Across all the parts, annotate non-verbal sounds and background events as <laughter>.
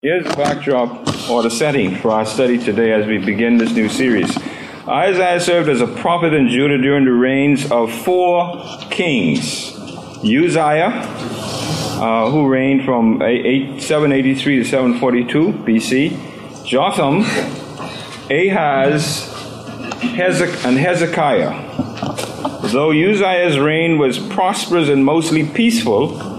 Here's the backdrop or the setting for our study today as we begin this new series. Isaiah served as a prophet in Judah during the reigns of four kings Uzziah, uh, who reigned from 783 to 742 BC, Jotham, Ahaz, Hezek- and Hezekiah. Though Uzziah's reign was prosperous and mostly peaceful,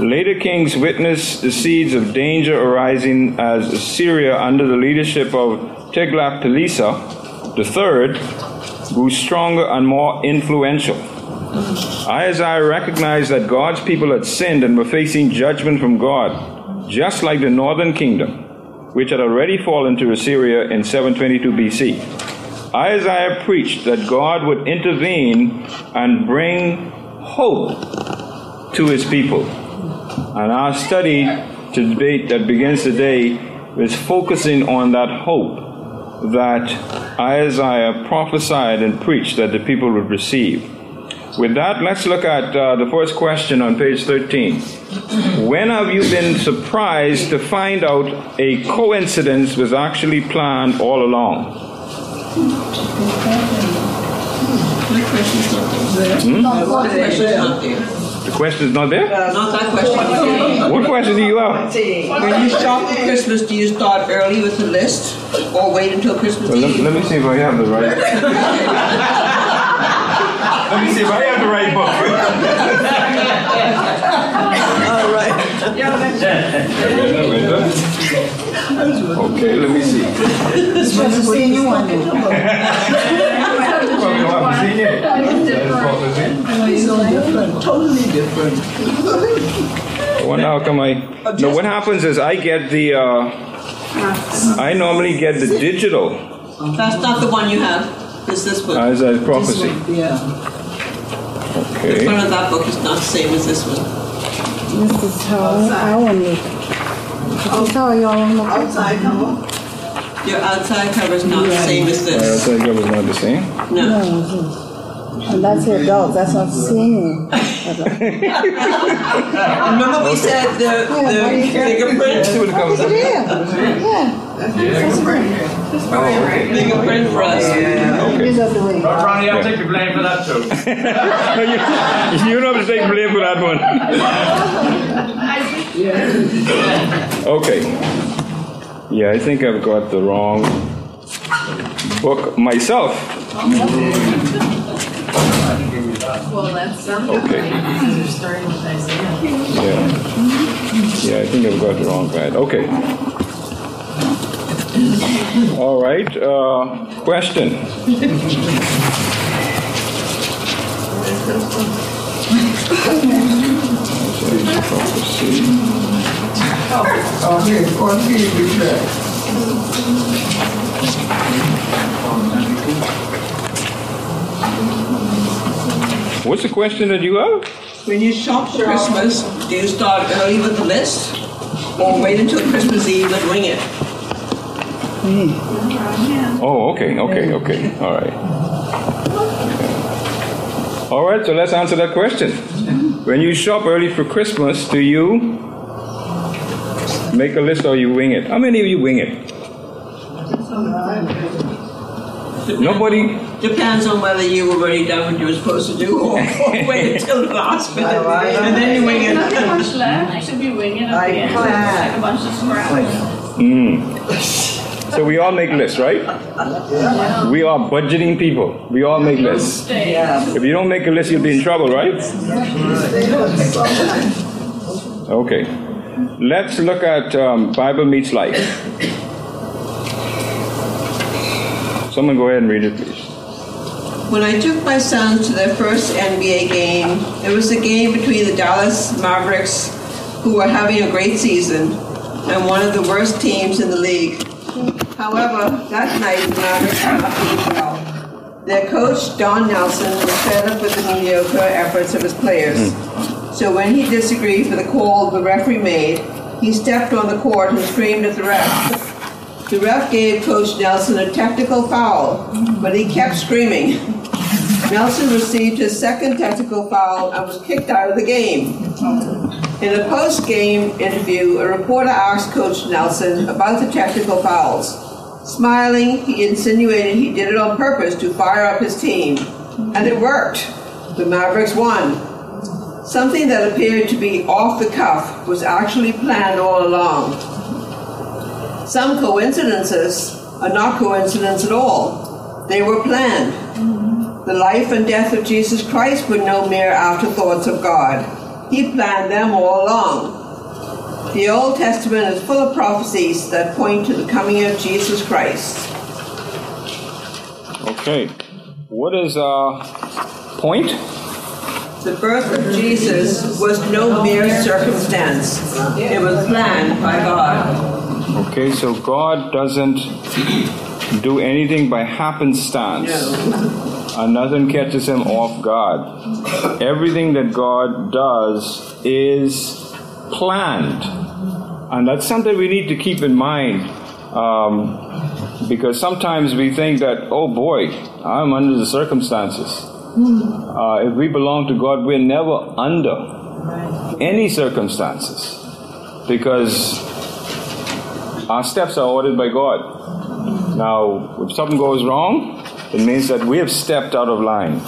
Later kings witnessed the seeds of danger arising as Assyria, under the leadership of Tiglath-Pileser III, grew stronger and more influential. Isaiah recognized that God's people had sinned and were facing judgment from God, just like the northern kingdom, which had already fallen to Assyria in 722 BC. Isaiah preached that God would intervene and bring hope to his people. And our study to debate that begins today is focusing on that hope that Isaiah prophesied and preached that the people would receive. With that, let's look at uh, the first question on page 13. When have you been surprised to find out a coincidence was actually planned all along? Hmm? The question is not there? Uh, not that question. What question do you have? When you shop for Christmas, do you start early with the list or wait until Christmas Well, let, Eve? let me see if I have the right. let me see if I have the right book. All right. okay, let me see. This was the senior one. <laughs> Well, we don't have the. That is probably it. So different, totally different. I wonder how come I. No, what happens is I get the. Uh, I normally get the digital That's not the one you have. It's this one. Isaiah's prophecy. Yeah. The Okay. front of that book is not the same as this one. This is how I want it. This is how y'all want Outside cover. Your outside cover is not the same as this. Isaiah's cover is not the same. No. And that's your dog, that's not senior. <laughs> Remember we said the, the fingerprint? See what it comes up. Yeah, yeah. Oh, fingerprint for us. Here's up the way. Ronnie, I'll take the blame for that too. <laughs> you, you don't have to take the blame for that one. <laughs> Okay. Yeah, I think I've got the wrong book myself. Well, that's something. Okay. Because they're starting with Isaiah. Yeah. Yeah, I think I've got the wrong guide. Okay. All right. Uh, question. <laughs> Here, on here, we check. What's the question that you have? When you shop for Christmas, do you start early with the list? Or wait until Christmas Eve and wing it? Hmm. Oh, okay, okay, okay. All right. All right, so let's answer that question. When you shop early for Christmas, do you make a list or you wing it? How many of you wing it? Nobody? Depends on whether you were already done what you were supposed to do or or <laughs> wait until the last minute and then you wing Not it. much left. Should be winging at I the end. Like a bunch of scraps. Mm. So we all make lists, right? We are budgeting people. We all make lists. Stay. If you don't make a list, you'll be in trouble, right? Okay. Let's look at um, Bible Meets Life. Someone go ahead and read it, please. When I took my sons to their first NBA game, it was a game between the Dallas Mavericks, who were having a great season, and one of the worst teams in the league. However, that night the Mavericks were not well. Their coach, Don Nelson, was fed up with the mediocre efforts of his players. So when he disagreed with the call the referee made, he stepped on the court and screamed at the ref. The ref gave Coach Nelson a technical foul, but he kept screaming. Nelson received his second technical foul and was kicked out of the game. In a post game interview, a reporter asked Coach Nelson about the technical fouls. Smiling, he insinuated he did it on purpose to fire up his team. And it worked. The Mavericks won. Something that appeared to be off the cuff was actually planned all along. Some coincidences are not coincidence at all. They were planned. The life and death of Jesus Christ were no mere afterthoughts of God. He planned them all along. The Old Testament is full of prophecies that point to the coming of Jesus Christ. Okay. What is uh point? The birth of Jesus was no mere circumstance. It was planned by God. Okay, so God doesn't do anything by happenstance. And nothing catches him off guard. Everything that God does is planned. And that's something we need to keep in mind. Um, because sometimes we think that, oh boy, I'm under the circumstances. Uh, if we belong to God, we're never under any circumstances. Because our steps are ordered by God. Now, if something goes wrong, it means that we have stepped out of line,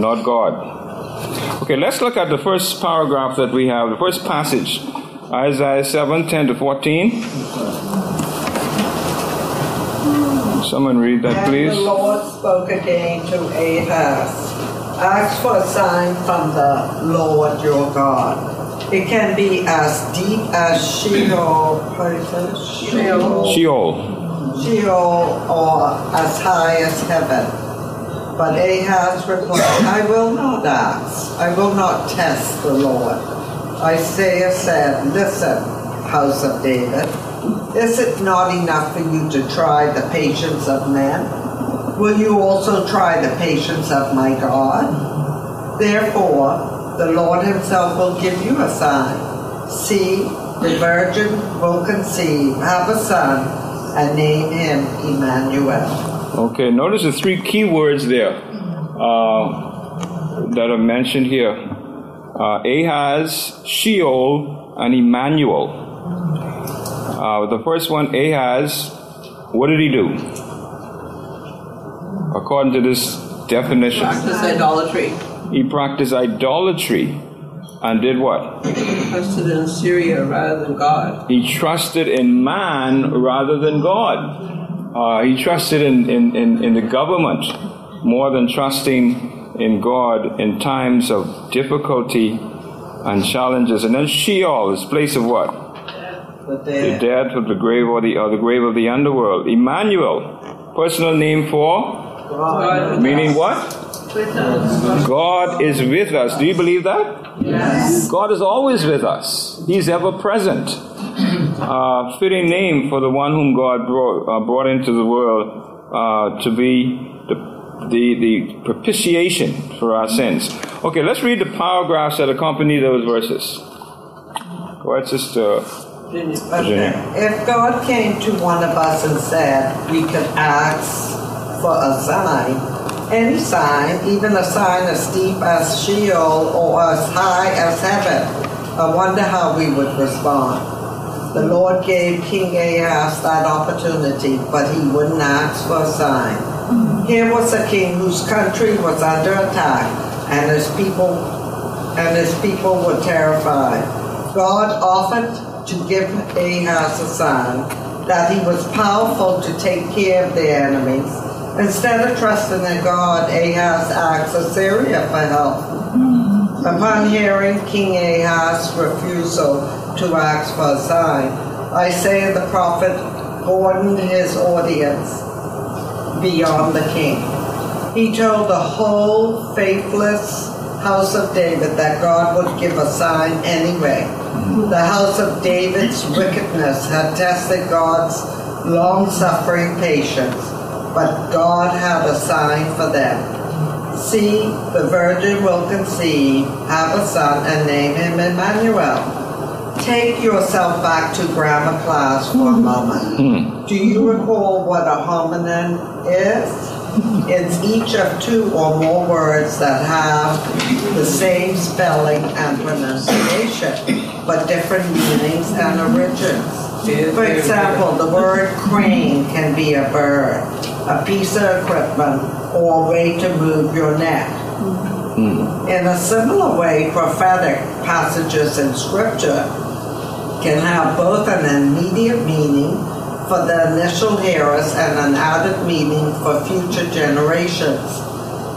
not God. Okay, let's look at the first paragraph that we have, the first passage, Isaiah 7 10 to 14. Someone read that, And please. the Lord spoke again to Ahaz. Ask for a sign from the Lord your God. It can be as deep as Sheol, how do you say it? Sheol, Sheol. Sheol, or as high as heaven. But Ahaz replied, I will not ask. I will not test the Lord. Isaiah said, Listen, house of David, is it not enough for you to try the patience of men? Will you also try the patience of my God? Therefore, the Lord himself will give you a sign. See, the virgin will conceive, have a son, and name him Emmanuel. Okay, notice the three key words there uh, that are mentioned here uh, Ahaz, Sheol, and Emmanuel. Uh, the first one, Ahaz, what did he do? According to this definition, Practice idolatry. he practiced idolatry and did what? He Trusted in Syria rather than God. He trusted in man rather than God. Uh, he trusted in, in, in, in the government more than trusting in God in times of difficulty and challenges. And then Sheol is place of what? The The dead. dead of the grave or the, or the grave of the underworld. Emmanuel, personal name for? God Meaning what? With us. God is with us. Do you believe that? Yes. God is always with us. He's ever present. Uh, fitting name for the one whom God brought, uh, brought into the world uh, to be the, the, the propitiation for our sins. Okay, let's read the paragraphs that accompany those verses. Go ahead, Sister. Virginia. If God came to one of us and said we could ask for a sign, any sign, even a sign as deep as Sheol or as high as heaven, I wonder how we would respond. The Lord gave King Ahaz that opportunity, but he wouldn't ask for a sign. Here was a king whose country was under attack, and his people and his people were terrified. God offered to give Ahaz a sign that he was powerful to take care of their enemies. Instead of trusting in God, Ahaz asked Assyria for help. Upon hearing King Ahaz's refusal to ask for a sign, Isaiah the prophet broadened his audience beyond the king. He told the whole faithless house of David that God would give a sign anyway. The house of David's wickedness had tested God's long suffering patience, but God had a sign for them. See, the virgin will conceive, have a son, and name him Emmanuel. Take yourself back to grammar class for a hmm. moment. Hmm. Do you recall what a homonym is? It's each of two or more words that have the same spelling and pronunciation, but different meanings and origins. For example, the word crane can be a bird, a piece of equipment, or a way to move your neck. Mm-hmm. In a similar way, prophetic passages in Scripture can have both an immediate meaning for the initial hearers and an added meaning for future generations.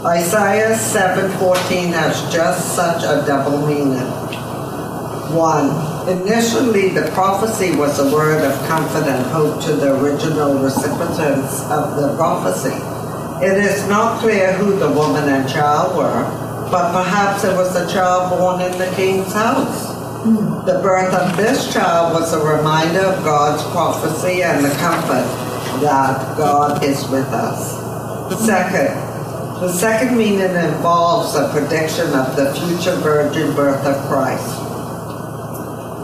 Isaiah 7:14 has just such a double meaning. One, initially the prophecy was a word of comfort and hope to the original recipients of the prophecy. It is not clear who the woman and child were, but perhaps it was a child born in the king's house. Hmm. The birth of this child was a reminder of God's prophecy and the comfort that God is with us. Second, the second meaning involves a prediction of the future virgin birth of Christ.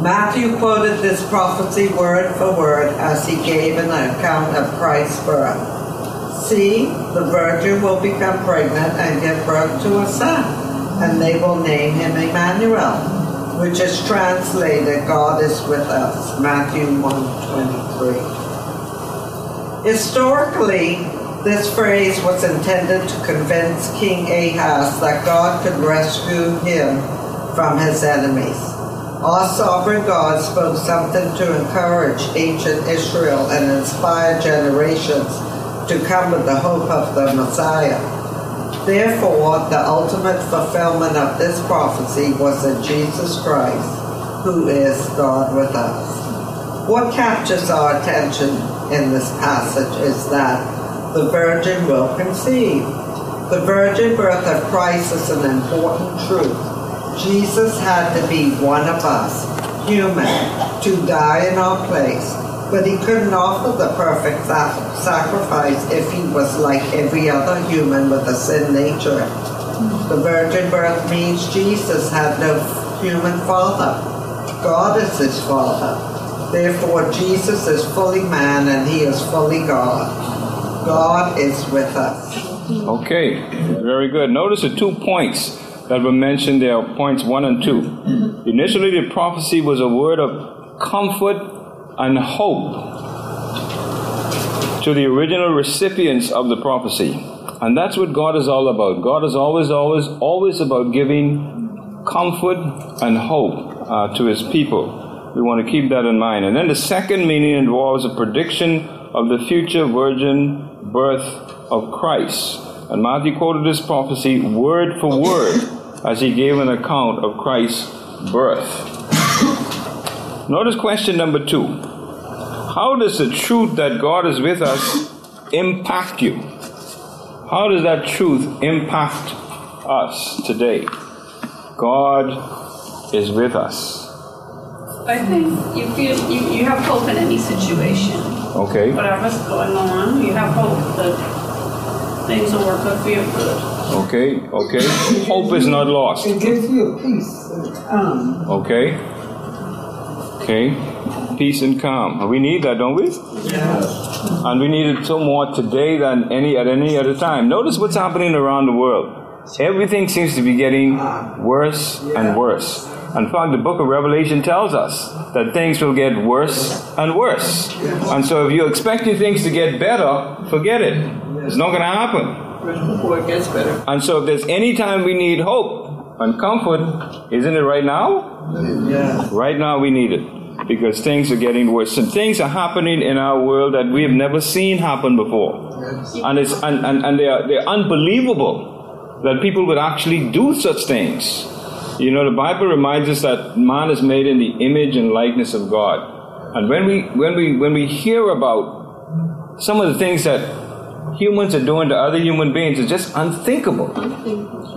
Matthew quoted this prophecy word for word as he gave an account of Christ's birth. See, the virgin will become pregnant and give birth to a son, and they will name him Emmanuel, which is translated God is with us. Matthew 1:23. Historically, this phrase was intended to convince King Ahaz that God could rescue him from his enemies. Our sovereign God spoke something to encourage ancient Israel and inspire generations to come with the hope of the Messiah. Therefore, the ultimate fulfillment of this prophecy was in Jesus Christ, who is God with us. What captures our attention in this passage is that the virgin will conceive. The virgin birth of Christ is an important truth. Jesus had to be one of us, human, to die in our place, but he couldn't offer the perfect sa- sacrifice if he was like every other human with a sin nature. The virgin birth means Jesus had no human father. God is his father. Therefore, Jesus is fully man and he is fully God. God is with us. Okay, very good. Notice the two points that were mentioned there, points one and two. Initially, the prophecy was a word of comfort and hope to the original recipients of the prophecy. And that's what God is all about. God is always, always, always about giving comfort and hope uh, to his people. We want to keep that in mind. And then the second meaning involves a prediction of the future virgin birth of Christ. And Matthew quoted this prophecy word for word as he gave an account of Christ's birth. Notice question number two. How does the truth that God is with us impact you? How does that truth impact us today? God is with us. I think you feel you, you have hope in any situation. Okay? Whatever's going on, you have hope that things will work out for your good. Okay? Okay? Hope is not lost. It gives you a peace and calm. Okay? Okay? Peace and calm. We need that, don't we? And we need it so more today than any at any other time. Notice what's happening around the world. Everything seems to be getting ah. worse and worse. In fact, the book of Revelation tells us that things will get worse and worse. And so if you're expecting things to get better, forget it. It's not going to happen. Before it gets better. And so if there's any time we need hope and comfort, isn't it right now? Yeah. Right now we need it because things are getting worse. And things are happening in our world that we have never seen happen before. And it's and, and, and they are they're unbelievable that people would actually do such things. You know, the Bible reminds us that man is made in the image and likeness of God. And when we when we when we hear about some of the things that humans are doing to other human beings, it's just unthinkable.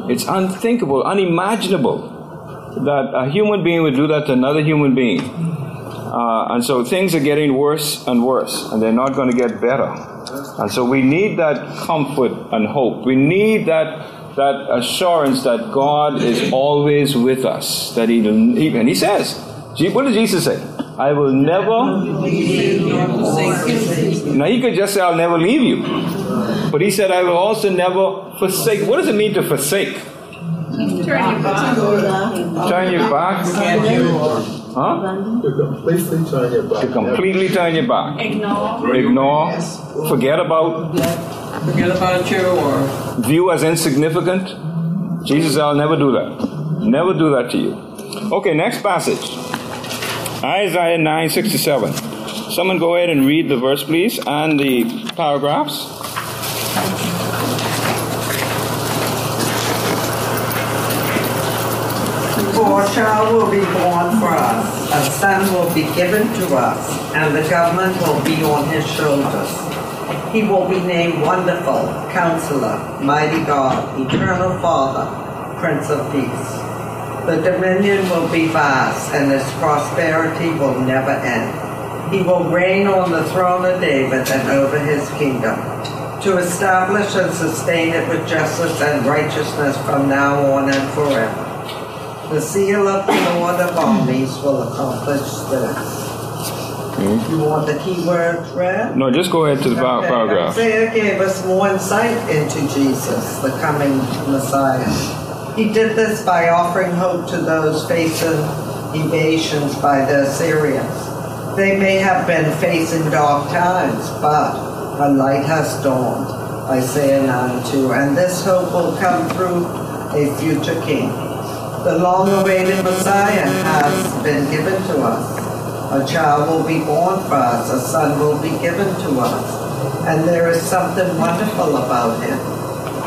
It's unthinkable, unimaginable that a human being would do that to another human being. Uh, and so things are getting worse and worse, and they're not going to get better. And so we need that comfort and hope. We need that that assurance that God is always with us. That He, he and He says, what did Jesus say? I will never Now he could just say, I'll never leave you. But he said, I will also never forsake. What does it mean to forsake? Turn your back. Turn your back? Huh? To completely turn your back. To completely turn your back. Ignore. Ignore, forget about, Forget about you or view as insignificant. Jesus said, I'll never do that. Never do that to you. Okay, next passage. Isaiah 9 67. Someone go ahead and read the verse, please, and the paragraphs. For a child will be born for us, a son will be given to us, and the government will be on his shoulders. He will be named Wonderful, Counselor, Mighty God, Eternal Father, Prince of Peace. The dominion will be vast, and his prosperity will never end. He will reign on the throne of David and over his kingdom, to establish and sustain it with justice and righteousness from now on and forever. The seal of the Lord of armies will accomplish this. You want the key word? No, just go ahead to the Okay, paragraph. Isaiah gave us more insight into Jesus, the coming Messiah. He did this by offering hope to those facing invasions by the Assyrians. They may have been facing dark times, but a light has dawned, Isaiah 9 2, and this hope will come through a future king. The long awaited Messiah has been given to us. A child will be born for us, a son will be given to us. And there is something wonderful about him.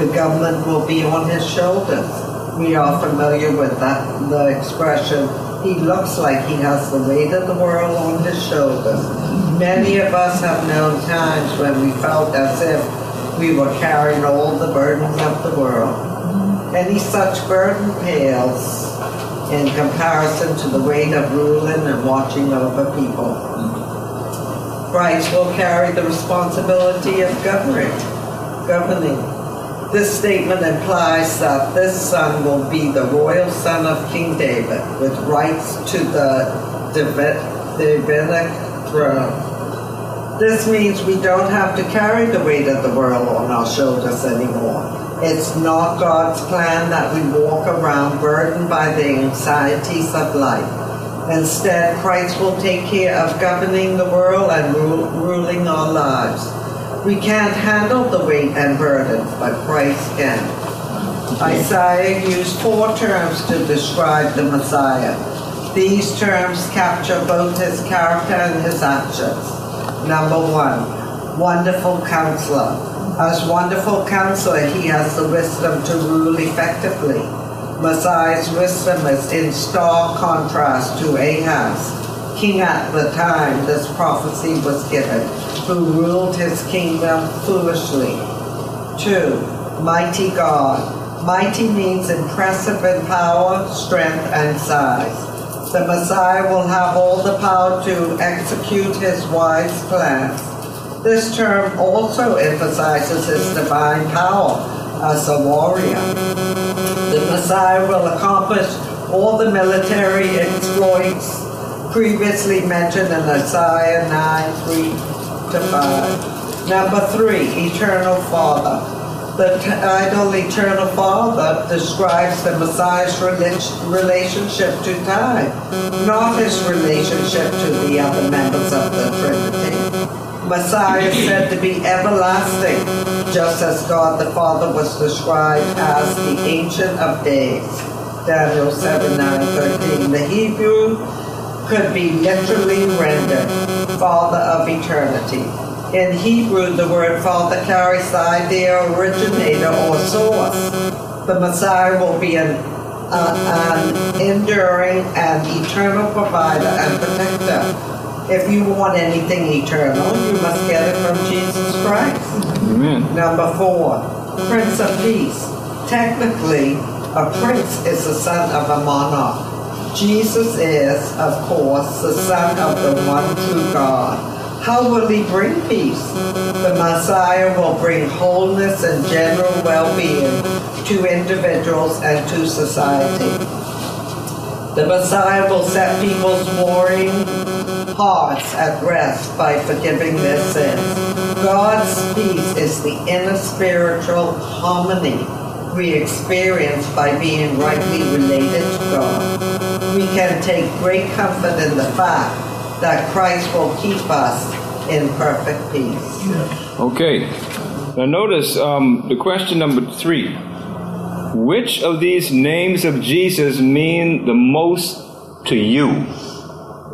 The government will be on his shoulders. We are familiar with that the expression, he looks like he has the weight of the world on his shoulders. Many of us have known times when we felt as if we were carrying all the burdens of the world. Any such burden pales in comparison to the weight of ruling and watching over people. Christ will carry the responsibility of governing. Governing. This statement implies that this son will be the royal son of King David with rights to the Davidic throne. This means we don't have to carry the weight of the world on our shoulders anymore. It's not God's plan that we walk around burdened by the anxieties of life. Instead, Christ will take care of governing the world and ru- ruling our lives. We can't handle the weight and burden, but Christ can. Isaiah used four terms to describe the Messiah. These terms capture both his character and his actions. Number one, wonderful counselor. As wonderful counselor, he has the wisdom to rule effectively. Messiah's wisdom is in stark contrast to Ahaz, king at the time this prophecy was given, who ruled his kingdom foolishly. Two, mighty God. Mighty means impressive in power, strength, and size. The Messiah will have all the power to execute his wise plans. This term also emphasizes his mm. divine power as a warrior. The Messiah will accomplish all the military exploits previously mentioned in Isaiah 9 3 to 5. Number three, Eternal Father. The title Eternal Father describes the Messiah's rela- relationship to time, not his relationship to the other members of the Trinity. Messiah is said to be everlasting, just as God the Father was described as the Ancient of Days. Daniel 7 9 13. The Hebrew could be literally rendered Father of Eternity. In Hebrew, the word Father carries the idea of originator or source. The Messiah will be an, uh, an enduring and eternal provider and protector. If you want anything eternal, you must get it from Jesus Christ. Amen. Number four, Prince of Peace. Technically, a prince is the son of a monarch. Jesus is, of course, the son of the one true God. How will he bring peace? The Messiah will bring wholeness and general well-being to individuals and to society. The Messiah will set people's warring hearts at rest by forgiving their sins. God's peace is the inner spiritual harmony we experience by being rightly related to God. We can take great comfort in the fact that Christ will keep us in perfect peace. Okay. Now notice um, the question number three. Which of these names of Jesus mean the most to you?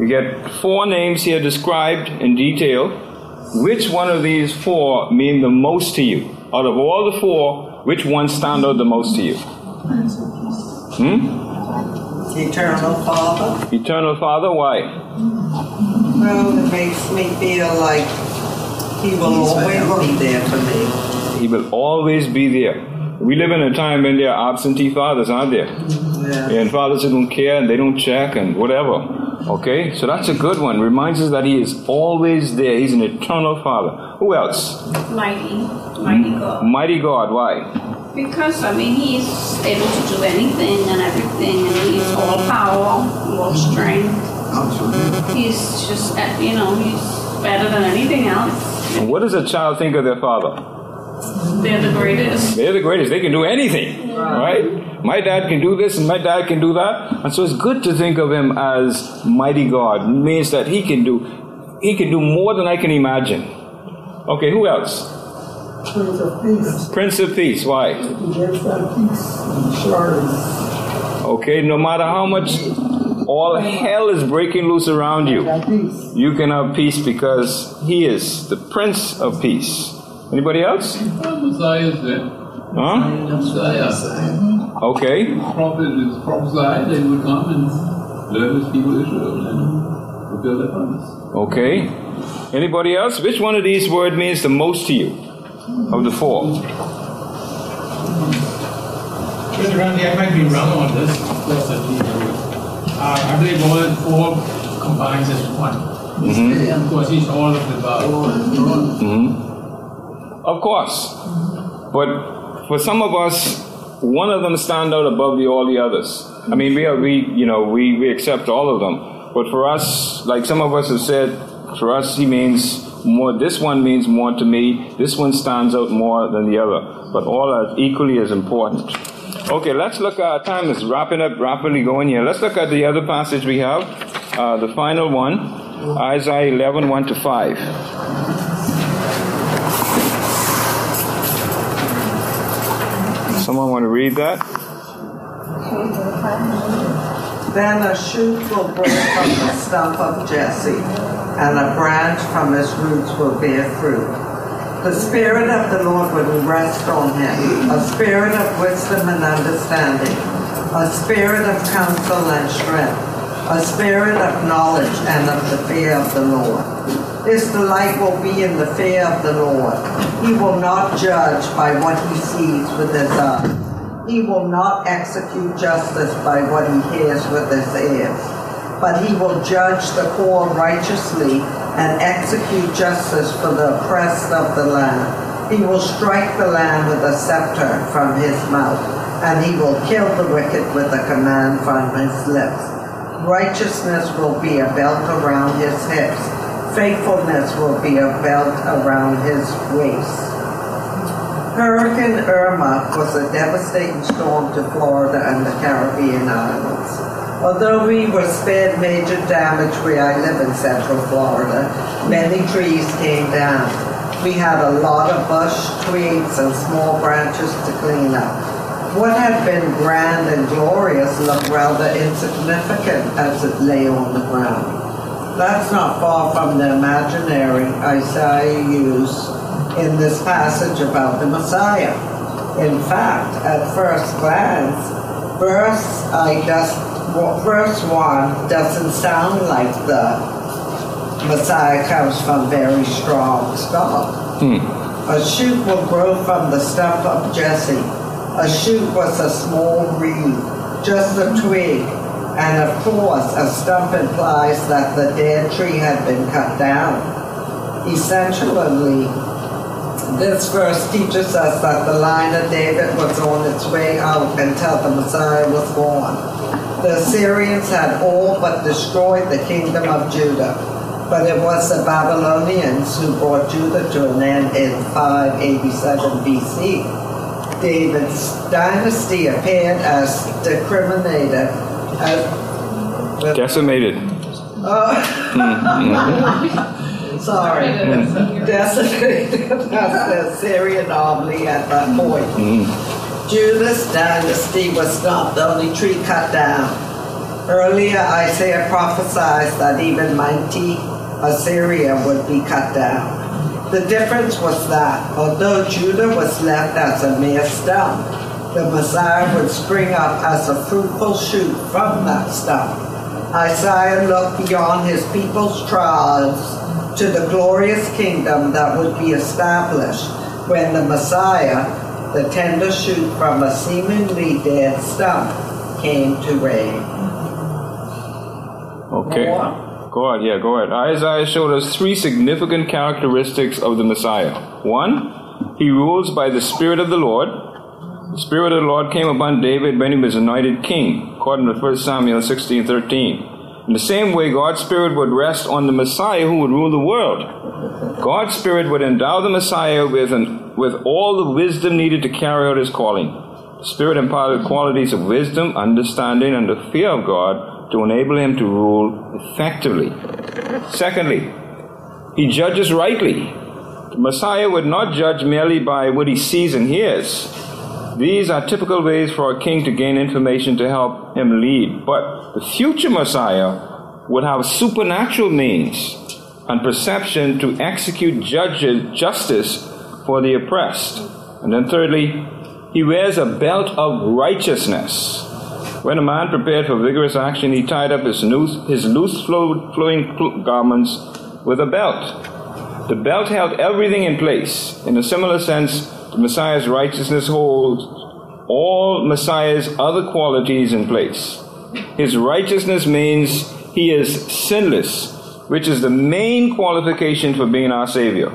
You get four names here described in detail. Which one of these four mean the most to you? Out of all the four, which one stand out the most to you? Hmm? Eternal Father. Eternal Father, why? Well, it makes me feel like He will always be there for me. He will always be there. We live in a time when there are absentee fathers, aren't there? Yeah. And fathers who don't care and they don't check and whatever. Okay? So that's a good one. Reminds us that He is always there. He's an eternal Father. Who else? Mighty, mighty God. Mighty God. Why? Because, I mean, he's able to do anything and everything, and he's all power, all strength. He's just, you know, he's better than anything else. And what does a child think of their father? They're the greatest. They're the greatest. They can do anything. Right? My dad can do this and my dad can do that. And so it's good to think of him as mighty God. It means that he can do he can do more than I can imagine. Okay, who else? Prince of Peace. Prince of Peace. Why? He gives that peace and. Okay, no matter how much all hell is breaking loose around you, you can have peace because he is the Prince of Peace. Anybody else? Messiah is there. Huh? Messiah. Okay. Prophet is prophesied they would come and deliver his people Israel and fulfill their promise. Okay. Anybody else? Which one of these words means the most to you of the four? Mr. Randy, I might be wrong on this. Uh, I believe all four combines as one. Because he's all of the above. hmm Of course. But for some of us, one of them stand out above the, all the others. I mean, we are, we, you know, we, we accept all of them. But for us, like some of us have said, for us, he means more, this one means more to me, this one stands out more than the other. But all are equally as important. Okay, let's look, our time is wrapping up, rapidly going here. Let's look at the other passage we have, uh, the final one, Isaiah 11, 1 to 5. Someone want to read that? Then a shoot will grow from the stump of Jesse, and a branch from his roots will bear fruit. The Spirit of the Lord will rest on him, a spirit of wisdom and understanding, a spirit of counsel and strength, a spirit of knowledge and of the fear of the Lord. His delight will be in the fear of the Lord. He will not judge by what he sees with his eyes. He will not execute justice by what he hears with his ears, but he will judge the poor righteously and execute justice for the oppressed of the land. He will strike the land with a scepter from his mouth, and he will kill the wicked with a command from his lips. Righteousness will be a belt around his hips. Faithfulness will be a belt around his waist. Hurricane Irma was a devastating storm to Florida and the Caribbean islands. Although we were spared major damage where I live in central Florida, many trees came down. We had a lot of bush, twigs, and small branches to clean up. What had been grand and glorious looked rather insignificant as it lay on the ground. That's not far from the imaginary Isaiah used in this passage about the Messiah. In fact, at first glance, verse I just verse one doesn't sound like the Messiah comes from very strong stock. Hmm. A shoot will grow from the stump of Jesse. A shoot was a small reed, just a twig, and of course, a stump implies that the dead tree had been cut down. Essentially, this verse teaches us that the line of David was on its way out until the Messiah was born. The Assyrians had all but destroyed the kingdom of Judah. but it was the Babylonians who brought Judah to an end in 587 BC. David's dynasty appeared as discriminated Decimated. <laughs> Sorry. Decimated <laughs> as the Syrian army at that point. Judah's dynasty was not the only tree cut down. Earlier, Isaiah prophesied that even mighty Assyria would be cut down. The difference was that although Judah was left as a mere stump, the Messiah would spring up as a fruitful shoot from that stump. Isaiah looked beyond his people's trials to the glorious kingdom that would be established when the Messiah, the tender shoot from a seemingly dead stump, came to reign. Okay. More? Go ahead, yeah, go ahead. Isaiah showed us three significant characteristics of the Messiah. One, he rules by the Spirit of the Lord. The Spirit of the Lord came upon David when he was anointed king, according to 1 Samuel 16 13. In the same way, God's Spirit would rest on the Messiah who would rule the world. God's Spirit would endow the Messiah with, an, with all the wisdom needed to carry out his calling. The Spirit imparted qualities of wisdom, understanding, and the fear of God to enable him to rule effectively. Secondly, he judges rightly. The Messiah would not judge merely by what he sees and hears. These are typical ways for a king to gain information to help him lead. But the future Messiah would have supernatural means and perception to execute judges, justice for the oppressed. And then thirdly, he wears a belt of righteousness. When a man prepared for vigorous action, he tied up his loose, his loose flow, flowing garments with a belt. The belt held everything in place. In a similar sense, the Messiah's righteousness holds all Messiah's other qualities in place. His righteousness means he is sinless, which is the main qualification for being our Savior.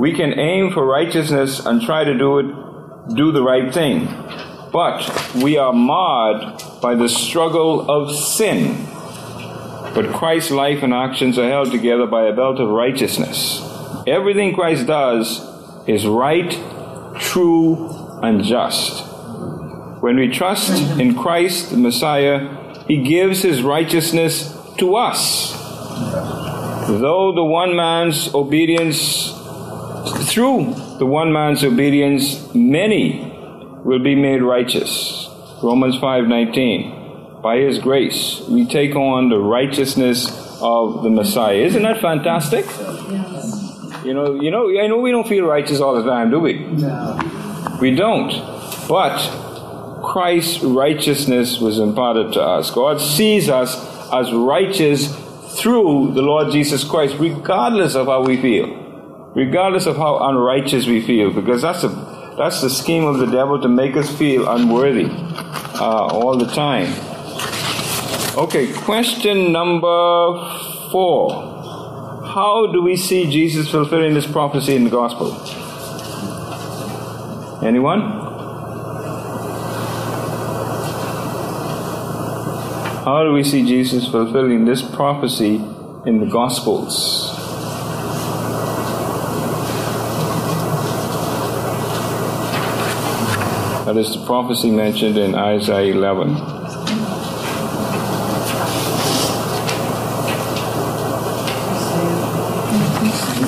We can aim for righteousness and try to do it, do the right thing, but we are marred by the struggle of sin. But Christ's life and actions are held together by a belt of righteousness. Everything Christ does is right, true, and just. When we trust in Christ, the Messiah, He gives His righteousness to us. Though the one man's obedience, through the one man's obedience, many will be made righteous. Romans 5:19. By his grace, we take on the righteousness of the Messiah. Isn't that fantastic? You know, you know, I know we don't feel righteous all the time, do we? No. We don't. But Christ's righteousness was imparted to us. God sees us as righteous through the Lord Jesus Christ, regardless of how we feel, regardless of how unrighteous we feel, because that's a that's the scheme of the devil to make us feel unworthy uh, all the time. Okay, question number four. How do we see Jesus fulfilling this prophecy in the gospel? Anyone? How do we see Jesus fulfilling this prophecy in the gospels? That is the prophecy mentioned in Isaiah 11.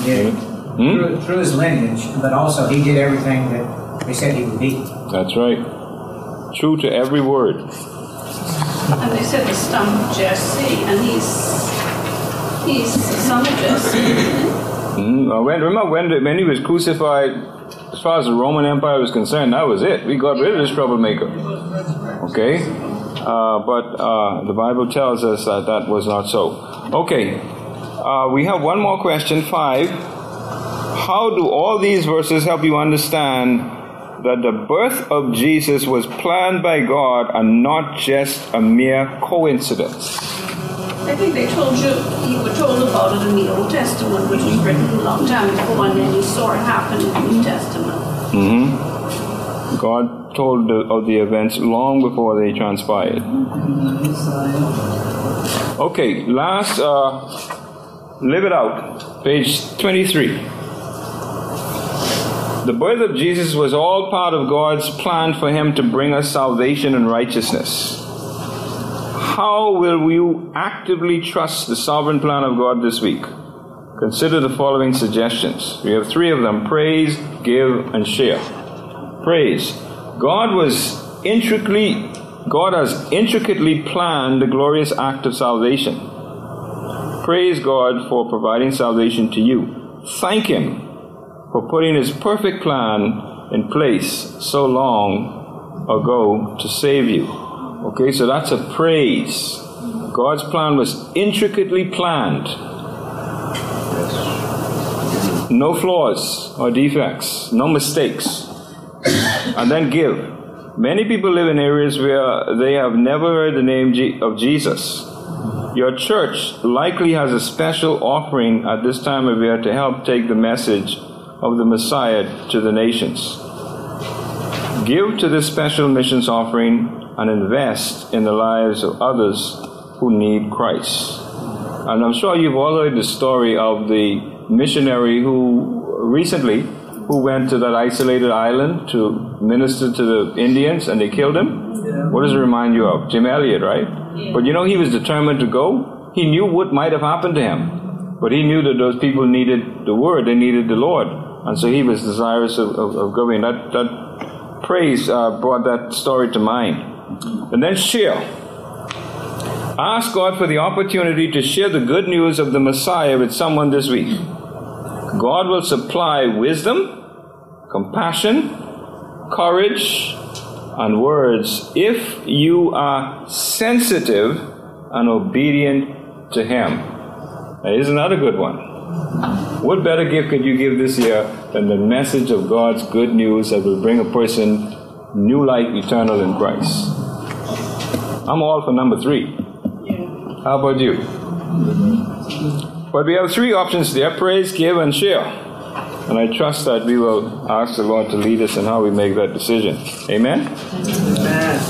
He did it through, through his lineage, but also he did everything that they said he would be. That's right. True to every word. And they said the stump Jesse, and he's he's the son of Jesse. Mm, uh, when, remember when, the- when he was crucified, as far as the Roman Empire was concerned, that was it. We got rid of this troublemaker. Okay? Uh, but uh, the Bible tells us that that was not so. Okay. Uh, we have one more question, five. How do all these verses help you understand that the birth of Jesus was planned by God and not just a mere coincidence? I think they told you you were told about it in the Old Testament, which was written a long time before, and then you saw it happen in the New Testament. Mm-hmm. God told of the events long before they transpired. Okay, last uh, Live it out. Page 23. The birth of Jesus was all part of God's plan for him to bring us salvation and righteousness. How will you actively trust the sovereign plan of God this week? Consider the following suggestions. We have three of them praise, give, and share. Praise. God was intricately God has intricately planned the glorious act of salvation. Praise God for providing salvation to you. Thank Him for putting His perfect plan in place so long ago to save you. Okay, so that's a praise. God's plan was intricately planned. No flaws or defects, no mistakes. And then give. Many people live in areas where they have never heard the name of Jesus. Your church likely has a special offering at this time of year to help take the message of the Messiah to the nations. Give to this special missions offering and invest in the lives of others who need Christ. And I'm sure you've all heard the story of the missionary who recently who went to that isolated island to minister to the Indians and they killed him? Yeah. What does it remind you of? Jim Elliot, right? Yeah. But you know, he was determined to go. He knew what might have happened to him. But he knew that those people needed the word, they needed the Lord. And so he was desirous of, of, of going. That, that praise uh, brought that story to mind. And then share. Ask God for the opportunity to share the good news of the Messiah with someone this week. God will supply wisdom, compassion, courage, and words if you are sensitive and obedient to Him. Now, isn't that a good one? What better gift could you give this year than the message of God's good news that will bring a person new life eternal in Christ? I'm all for number three. How about you? But we have three options there praise, give, and share. And I trust that we will ask the Lord to lead us in how we make that decision. Amen? Amen.